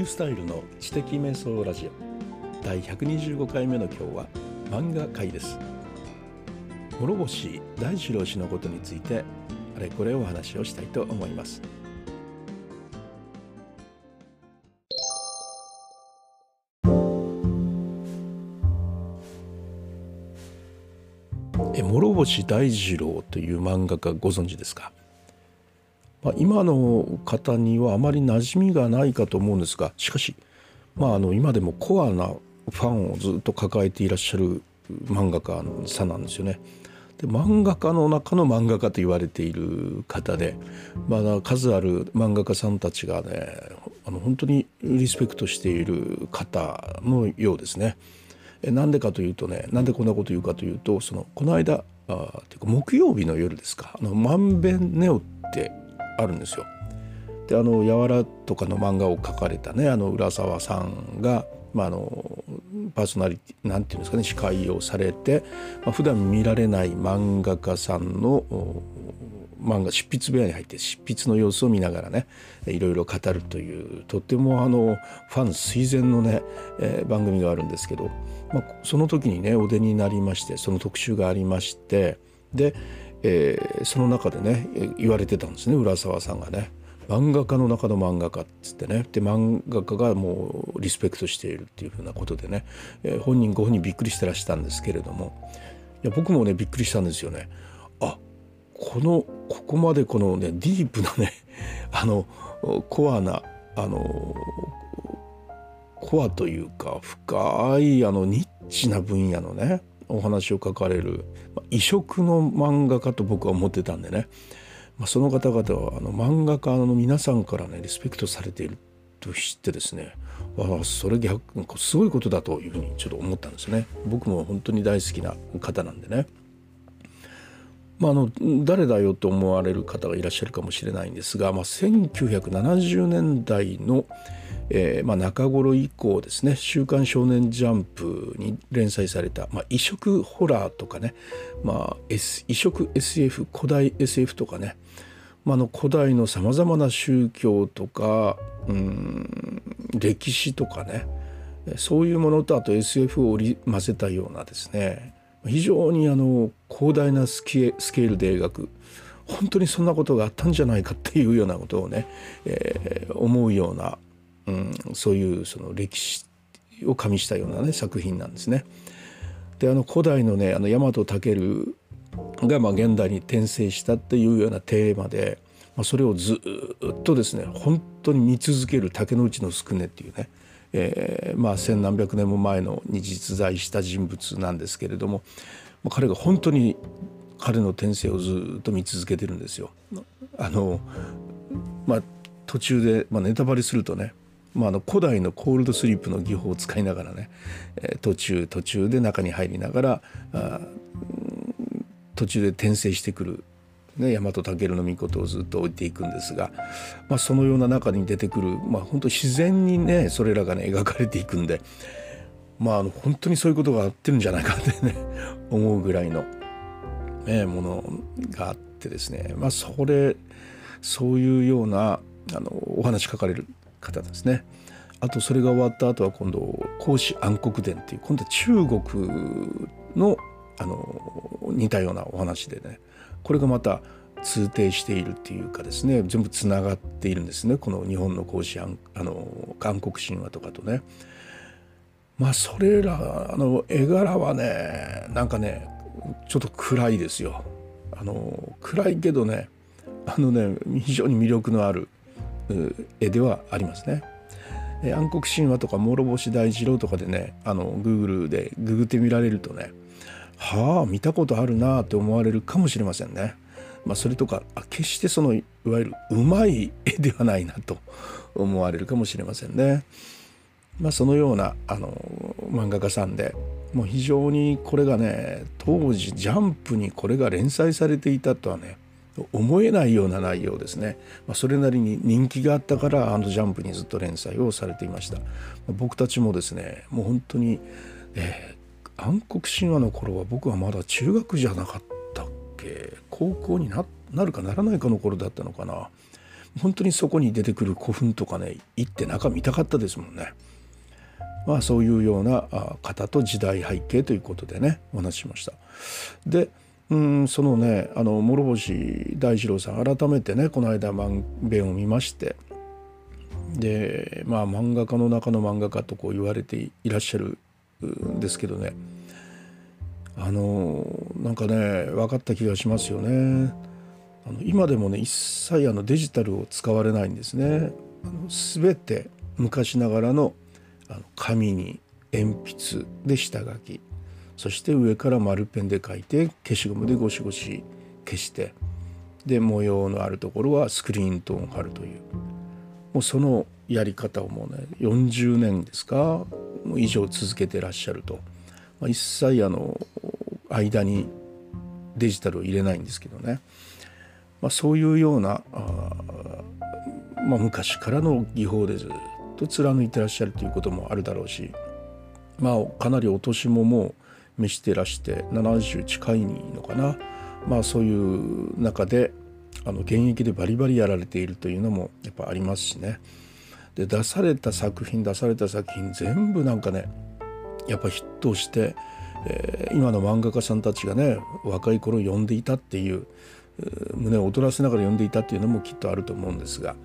ュースタイルの知的瞑想ラジオ。第125回目の今日は漫画会です。諸星大二郎氏のことについてあれこれお話をしたいと思います。え諸星大二郎という漫画家ご存知ですか？まあ、今の方にはあまり馴染みがないかと思うんですがしかし、まあ、あの今でもコアなファンをずっと抱えていらっしゃる漫画家さんなんですよね。で漫画家の中の漫画家と言われている方で、まあ、数ある漫画家さんたちがねあの本当にリスペクトしている方のようですね。なんでかというとねなんでこんなこと言うかというとそのこの間あていうか木曜日の夜ですか「あのまんべんネオ」ってあるんですよ。であの「やわら」とかの漫画を描かれたねあの浦沢さんが、まあ、あのパーソナリティなんていうんですかね司会をされて、まあ、普段見られない漫画家さんの漫画執筆部屋に入って執筆の様子を見ながらねいろいろ語るというとってもあのファン垂涎のね、えー、番組があるんですけど、まあ、その時にねお出になりましてその特集がありましてでえー、その中でね言われてたんですね浦沢さんがね。漫画家の中の漫画家っつってね。で漫画家がもうリスペクトしているっていうふうなことでね、えー、本人ご本人びっくりしてらしたんですけれども。いや僕もねびっくりしたんですよね。あこのここまでこのねディープなね あのコアなあのコアというか深いあのニッチな分野のねお話を書かれる異色の漫画家と僕は思ってたんでね、まあ、その方々はあの漫画家の皆さんからねリスペクトされていると知ってですねあそれ逆すごいことだというふうにちょっと思ったんですね僕も本当に大好きな方なんでね。まあ、あの誰だよと思われる方がいらっしゃるかもしれないんですが、まあ、1970年代の、えーまあ、中頃以降ですね「週刊少年ジャンプ」に連載された、まあ、異色ホラーとかね、まあ、S、異色 SF 古代 SF とかね、まあ、の古代のさまざまな宗教とかうん歴史とかねそういうものとあと SF を織り交ぜたようなですね非常にあの広大なスケールで描く本当にそんなことがあったんじゃないかっていうようなことをね、えー、思うようなうん、そういうその歴史を加味したようなね作品なんですね。であの古代のねあの大和武がまあ現代に転生したっていうようなテーマで、まあ、それをずっとですね本当に見続ける竹之内の宿根っていうね、えー、まあ千何百年も前のに実在した人物なんですけれども、まあ、彼が本当に彼の転生をずっと見続けてるんですよ。あのまあ途中で、まあ、ネタバレするとねまあ、あの古代のコールドスリープの技法を使いながらね、えー、途中途中で中に入りながらあ途中で転生してくる、ね、大和武の御事をずっと置いていくんですが、まあ、そのような中に出てくる、まあ、本当自然にねそれらがね描かれていくんで、まあ、あの本当にそういうことがあってるんじゃないかってね思うぐらいの、ね、ものがあってですね、まあ、それそういうようなあのお話書かれる方ですね。あとそれが終わった後は今度孔子暗黒伝っていう今度は中国のあの似たようなお話でねこれがまた通底しているっていうかですね全部つながっているんですねこの日本の孔子あの韓国神話とかとね。まあそれらの絵柄はねなんかねちょっと暗いですよ。あの暗いけどねあのね非常に魅力のある絵ではありますね。暗黒神話とか諸星大二郎とかでねあの Google でググってみられるとねはあ見たことあるなって思われるかもしれませんね。まあ、それとか決してそのいわゆるうまい絵ではないなと思われるかもしれませんね。まあ、そのようなあの漫画家さんでもう非常にこれがね当時ジャンプにこれが連載されていたとはね思えないような内容ですね、まあ、それなりに人気があったからあのジャンプにずっと連載をされていました、僕たちもですねもう本当に、えー、暗黒神話の頃は僕はまだ中学じゃなかったっけ？高校にななるかならないかの頃だったのかな？本当にそこに出てくる古墳とかね行って中見たかったですもんね。まあそういうような方と時代背景ということでねお話ししました。でうんそのねあの諸星大二郎さん改めてねこの間漫弁を見ましてでまあ漫画家の中の漫画家とこう言われていらっしゃるんですけどねあのなんかね分かった気がしますよね。あの今でもね一切あのデジタルを使われないんですね。あの全て昔ながらのあの紙に鉛筆で下書きそして上から丸ペンで書いて消しゴムでゴシゴシ消してで模様のあるところはスクリーントーン貼るという。もうそのやり方をもうね40年ですか以上続けてらっしゃると、まあ、一切あの間にデジタルを入れないんですけどね、まあ、そういうような、まあ、昔からの技法でずっと貫いてらっしゃるということもあるだろうし、まあ、かなりお年ももう召してらして70近いのかな、まあ、そういう中であの現役でバリバリやられているというのもやっぱありますしね。で出された作品出された作品全部なんかねやっぱヒットして、えー、今の漫画家さんたちがね若い頃読んでいたっていう胸を躍らせながら読んでいたっていうのもきっとあると思うんですが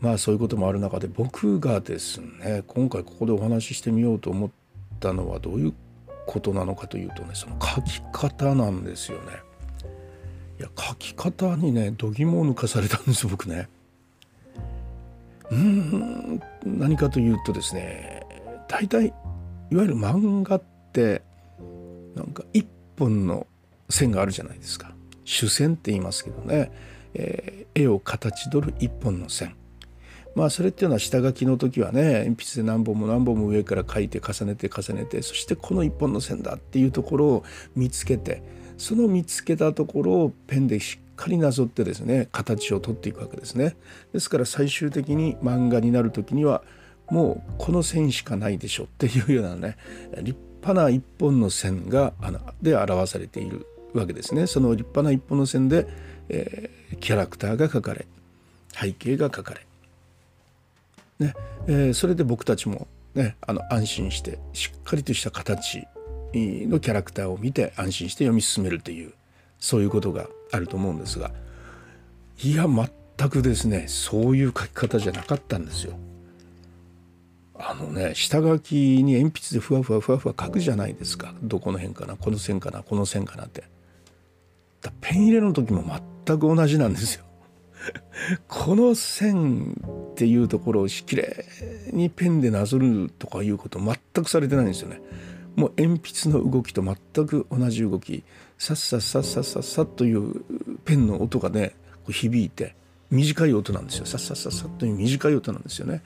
まあそういうこともある中で僕がですね今回ここでお話ししてみようと思ったのはどういうことなのかというとねその書き方なんですよね。いや書き方にね度肝を抜かされたんです僕ね。うん何かというとですね大体いわゆる漫画ってなんか一本の線があるじゃないですか主線って言いますけどね、えー、絵を形取る一本の線まあそれっていうのは下書きの時はね鉛筆で何本も何本も上から書いて重ねて重ねてそしてこの一本の線だっていうところを見つけてその見つけたところをペンでしっかりなぞってですね形をとっていくわけですね。ですから最終的に漫画になる時にはもうこの線しかないでしょっていうようなね立派な一本の線がで表されているわけですね。その立派な一本の線で、えー、キャラクターが描かれ背景が描かれ、ねえー、それで僕たちも、ね、あの安心してしっかりとした形のキャラクターを見て安心して読み進めるというそういうことがあると思うんですがいや全くですねそういう書き方じゃなかったんですよ。あのね下書きに鉛筆でふわふわふわふわ書くじゃないですか。どこの辺かなこの線かなこの線かなって。ペン入れの時も全く同じなんですよ。この線っていうところをきれいにペンでなぞるとかいうこと全くされてないんですよね。もう鉛筆の動きと全く同じ動き。さっさっさっさっさっさというペンの音がね響いて短い音なんですよ。さっさっさっさという短い音なんですよね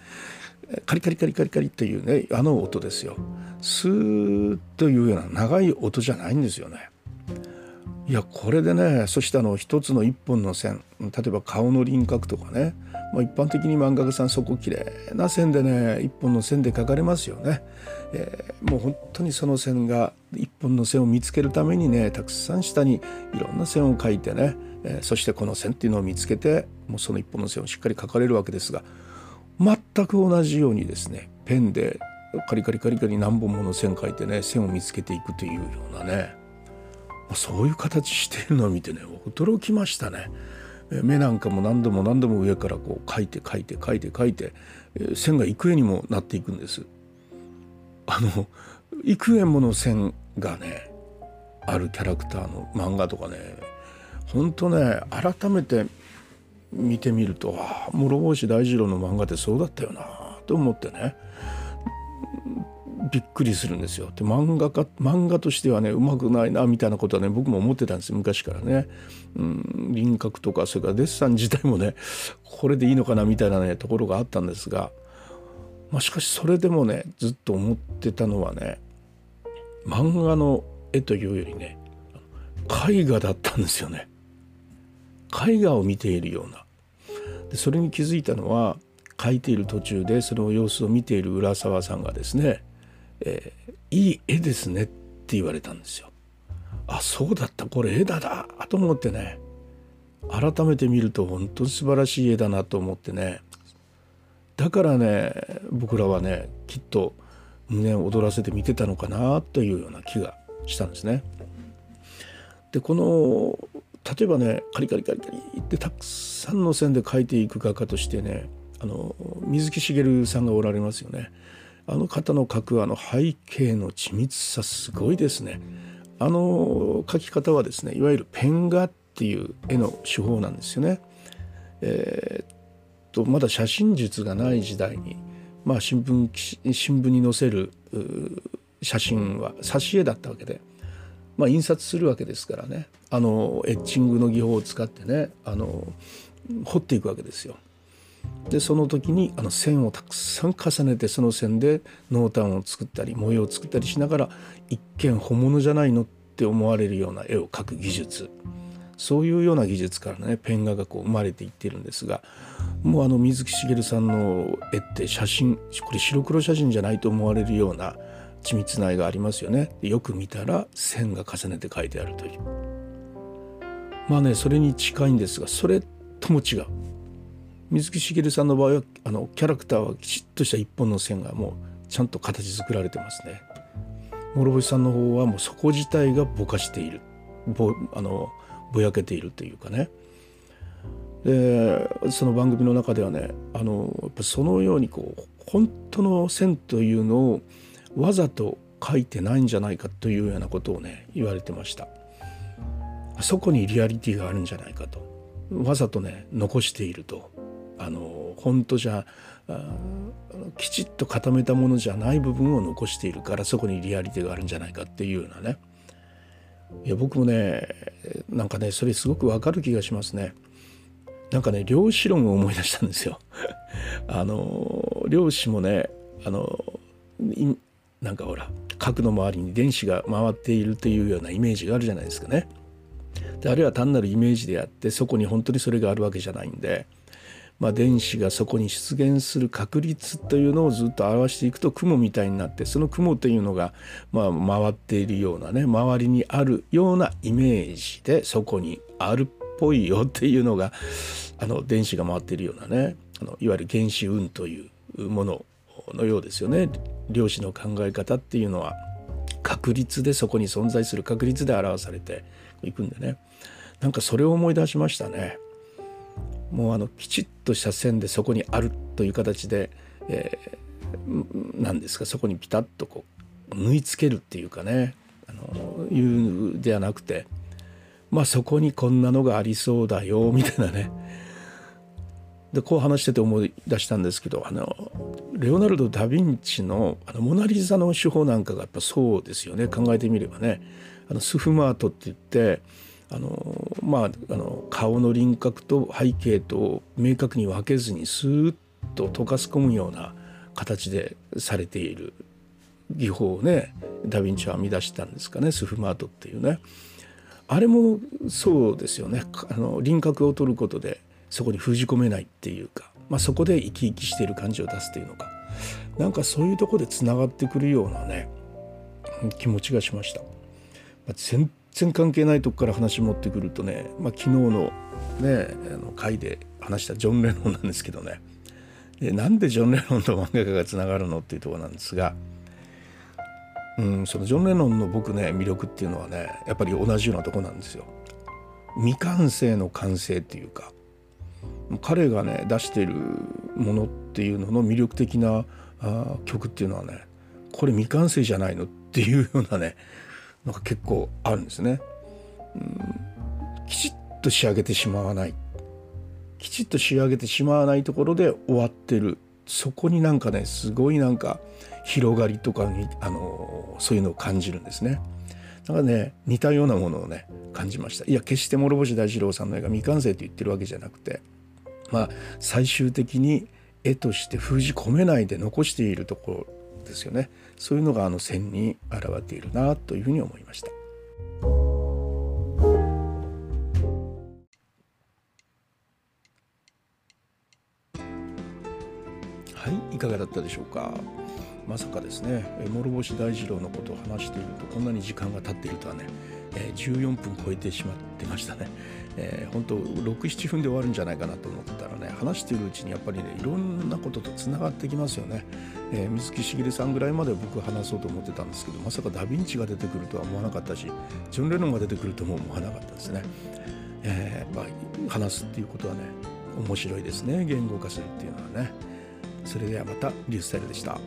カリカリカリカリカリというねあの音ですよスーッというような長い音じゃないんですよね。いやこれでねそしてあの一つの一本の線例えば顔の輪郭とかね、まあ、一般的に漫画家さんそこ綺麗な線でね一本の線で描かれますよね、えー、もう本当にその線が一本の線を見つけるためにねたくさん下にいろんな線を描いてね、えー、そしてこの線っていうのを見つけてもうその一本の線をしっかり描かれるわけですが全く同じようにですねペンでカリカリカリカリ何本もの線描いてね線を見つけていくというようなねそういう形してるのを見てね驚きましたね。目なんかも何度も何度も上からこう描いて描いて描いて描いて線が幾重にもなっていくんです。あの幾重もの線がねあるキャラクターの漫画とかね本当ね改めて見てみるとああ諸星大二郎の漫画ってそうだったよなと思ってねびっくりするんですよ。で漫画家漫画としてはねうまくないなみたいなことはね僕も思ってたんですよ昔からね。うん、輪郭とかそれからデッサン自体もねこれでいいのかなみたいなねところがあったんですが、まあ、しかしそれでもねずっと思ってたのはね漫画の絵というよりね絵画だったんですよね。絵画を見ているような。でそれに気づいたのは描いている途中でその様子を見ている浦沢さんがですねえー、いい絵ですねって言われたんですよ。あそうだったこれ絵だだと思ってね改めて見ると本当に素晴らしい絵だなと思ってねだからね僕らはねきっと胸を躍らせて見てたのかなというような気がしたんですね。でこの例えばねカリカリカリカリってたくさんの線で描いていく画家としてねあの水木しげるさんがおられますよね。あの方の描くあの背景の緻密さすごいですね。あの描き方はですねいわゆるペン画っていう絵の手法なんですよね。えー、っとまだ写真術がない時代に、まあ、新聞新聞に載せる写真は挿絵だったわけで、まあ、印刷するわけですからねあのエッチングの技法を使ってねあの彫っていくわけですよ。でその時にあの線をたくさん重ねてその線で濃淡を作ったり模様を作ったりしながら一見本物じゃないのって思われるような絵を描く技術。そういうような技術からねペン画がこう生まれていってるんですがもうあの水木しげるさんの絵って写真これ白黒写真じゃないと思われるような緻密な絵がありますよね。よく見たら線が重ねて描いてあるという。まあねそれに近いんですがそれとも違う。水木しげるさんの場合はあのキャラクターはきちっとした一本の線がもうちゃんと形作られてますね。諸星さんの方はもうそこ自体がぼかしている。ぼあのぼやけているというかね。でその番組の中ではねあのやっぱそのようにこう本当の線というのをわざと書いてないんじゃないかというようなことをね言われてました。そこにリアリティがあるんじゃないかと。わざとね残していると。あの本当じゃきちっと固めたものじゃない部分を残しているからそこにリアリティがあるんじゃないかっていうようなねいや僕もねなんかねそれすごくわかる気がしますね。なんかね量子論を思い出したんですよ。あの量子もねあのなんかほら核の周りに電子が回っているというようなイメージがあるじゃないですかね。であるいは単なるイメージであってそこに本当にそれがあるわけじゃないんでまあ、電子がそこに出現する確率というのをずっと表していくと雲みたいになってその雲というのがまあ回っているようなね周りにあるようなイメージでそこにあるっぽいよっていうのがあの電子が回っているようなねあのいわゆる原子運というもののようですよね。量子の考え方っていうのは確率でそこに存在する確率で表されていくんでねなんかそれを思い出しましたね。もうあのきちっとした線でそこにあるという形で、えー、なんですかそこにピタッとこう縫い付けるっていうかねあのいうではなくてまあそこにこんなのがありそうだよみたいなね。でこう話してて思い出したんですけどあのレオナルド・ダ・ヴィンチのあのモナ・リザの手法なんかがやっぱそうですよね。考えてみればね。あのスフマートって言ってあのまああの顔の輪郭と背景と明確に分けずにスーッと溶かす込むような形でされている技法をねダ・ヴィンチは編み出したんですかねスフマートっていうね。あれもそうですよね。あの輪郭を取ることでそこに封じ込めないっていうか、まあ、そこで生き生きしている感じを出すというのか。なんかそういうとこでつながってくるようなね気持ちがしました。全然関係ないとこから話持ってくるとね、まあ、昨日のねあの回で話したジョン・レノンなんですけどねでなんでジョン・レノンと漫画家がつながるのっていうとこなんですが、うん、そのジョン・レノンの僕ね魅力っていうのはねやっぱり同じようなとこなんですよ。未完成の完成っていうか彼がね出してるものっていうのの魅力的なあ曲っていうのはねこれ未完成じゃないのっていうようなねのが結構あるんですね。うん、きちっと仕上げてしまわないきちっと仕上げてしまわないところで終わってるそこになんかねすごいなんか広がりとかにあのそういうのを感じるんですね。だからね似たようなものをね感じました。いや決して諸星大二郎さんの絵が未完成と言ってるわけじゃなくてまあ最終的に絵として封じ込めないで残しているところですよねそういうのがあの線に現れているなというふうに思いました。はいいかがだったでしょうかまさかですね諸星大二郎のことを話しているとこんなに時間が経っているとはね、14分超えてしまってましたね。えー、本当67分で終わるんじゃないかなと思ったらね話しているうちにやっぱりねいろんなこととつながってきますよね、えー、水木しげるさんぐらいまで僕話そうと思ってたんですけどまさかダ・ヴィンチが出てくるとは思わなかったしジョン・レノンが出てくるとも思わなかったですね、えーまあ、話すっていうことはね面白いですね。言語化するっていうのはね。それではまたリュースタイルでした。